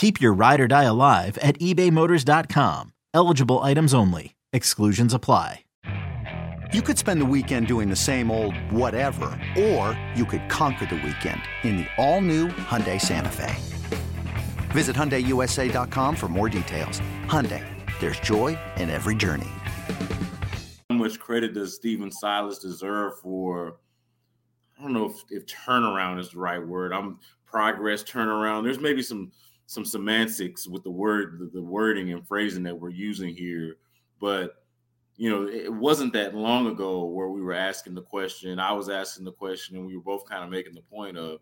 Keep your ride or die alive at ebaymotors.com. Eligible items only. Exclusions apply. You could spend the weekend doing the same old whatever, or you could conquer the weekend in the all-new Hyundai Santa Fe. Visit HyundaiUSA.com for more details. Hyundai, there's joy in every journey. How much credit does Stephen Silas deserve for, I don't know if, if turnaround is the right word. I'm progress turnaround. There's maybe some some semantics with the word the, the wording and phrasing that we're using here. But you know it wasn't that long ago where we were asking the question i was asking the question and we were both kind of making the point of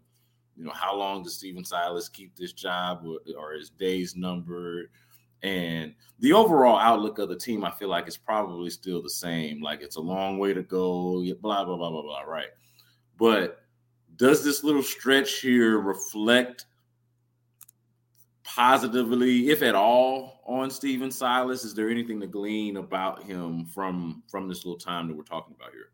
you know how long does stephen silas keep this job or, or his days numbered? And the overall outlook of the team i feel like is probably still the same. Like it's a long way to go blah blah blah blah blah right? But does this little stretch here reflect positively, if at all, on Stephen Silas? Is there anything to glean about him from from this little time that we're talking about here?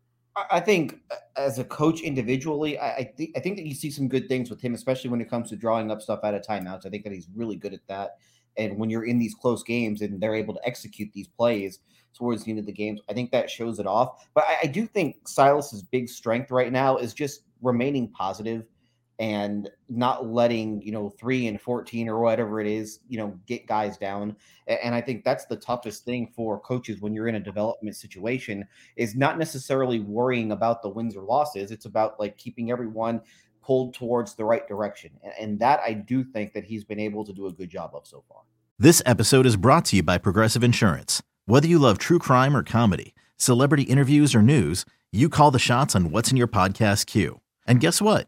I think uh, as a coach individually, I, I think I think that you see some good things with him, especially when it comes to drawing up stuff out of timeouts. I think that he's really good at that. And when you're in these close games and they're able to execute these plays towards the end of the games, I think that shows it off. But I, I do think Silas's big strength right now is just remaining positive and not letting you know three and 14 or whatever it is you know get guys down and i think that's the toughest thing for coaches when you're in a development situation is not necessarily worrying about the wins or losses it's about like keeping everyone pulled towards the right direction and that i do think that he's been able to do a good job of so far. This episode is brought to you by progressive insurance. Whether you love true crime or comedy celebrity interviews or news you call the shots on what's in your podcast queue. And guess what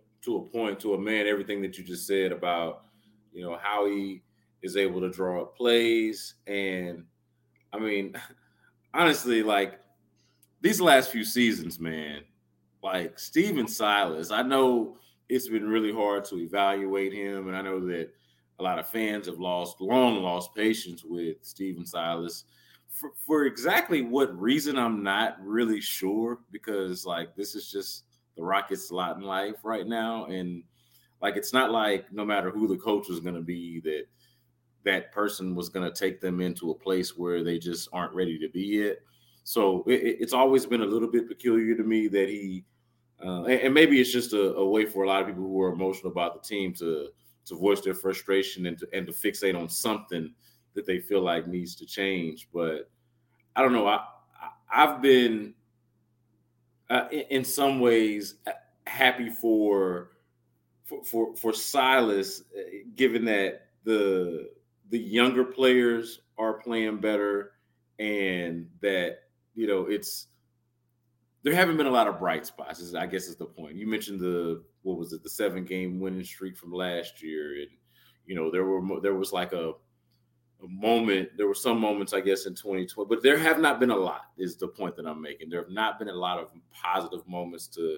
to a point, to a man, everything that you just said about, you know, how he is able to draw up plays. And I mean, honestly, like these last few seasons, man, like Stephen Silas, I know it's been really hard to evaluate him. And I know that a lot of fans have lost, long lost patience with Stephen Silas. For, for exactly what reason, I'm not really sure because, like, this is just the Rockets' lot in life right now. And like, it's not like no matter who the coach was going to be, that that person was going to take them into a place where they just aren't ready to be yet. So it, it's always been a little bit peculiar to me that he, uh, and, maybe it's just a, a, way for a lot of people who are emotional about the team to to voice their frustration and to, and to fixate on something that they feel like needs to change. But I don't know. I I've been uh, in, some ways uh, happy for for for, for Silas, uh, given that the the younger players are playing better, and that you know it's there haven't been a lot of bright spots. I guess is the point. You mentioned the what was it the seven game winning streak from last year, and you know there were there was like a moment. There were some moments, I guess, in 2020, but there have not been a lot. Is the point that I'm making? There have not been a lot of positive moments to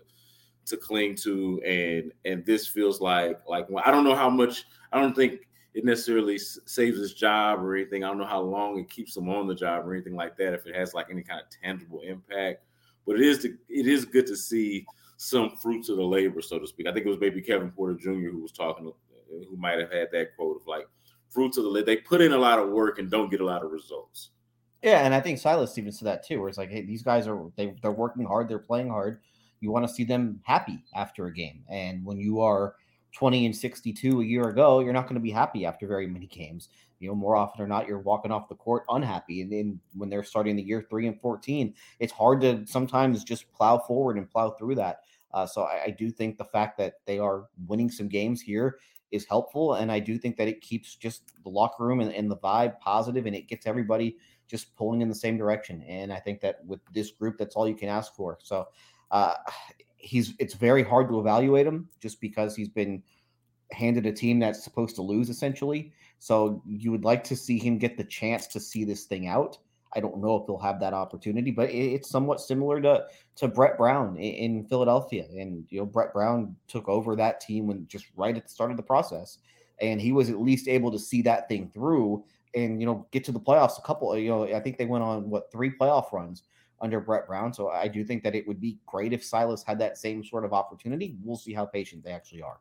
to cling to, and and this feels like like I don't know how much. I don't think it necessarily saves his job or anything. I don't know how long it keeps him on the job or anything like that. If it has like any kind of tangible impact, but it is to, it is good to see some fruits of the labor, so to speak. I think it was maybe Kevin Porter Jr. who was talking, uh, who might have had that quote of like fruits of the labor. They put in a lot of work and don't get a lot of results. Yeah, and I think Silas even said that too, where it's like, hey, these guys are they they're working hard, they're playing hard. You want to see them happy after a game, and when you are 20 and 62 a year ago, you're not going to be happy after very many games. You know, more often or not, you're walking off the court unhappy. And then when they're starting the year three and 14, it's hard to sometimes just plow forward and plow through that. Uh, so I, I, do think the fact that they are winning some games here is helpful. And I do think that it keeps just the locker room and, and the vibe positive and it gets everybody just pulling in the same direction. And I think that with this group, that's all you can ask for. So uh, he's it's very hard to evaluate him just because he's been handed a team that's supposed to lose essentially. So you would like to see him get the chance to see this thing out. I don't know if he'll have that opportunity, but it's somewhat similar to to Brett Brown in, Philadelphia. And you know, Brett Brown took over that team when just right at the start of the process, and he was at least able to see that thing through and you know get to the playoffs. A couple, you know, I think they went on what three playoff runs under Brett Brown. So I do think that it would be great if Silas had that same sort of opportunity. We'll see how patient they actually are.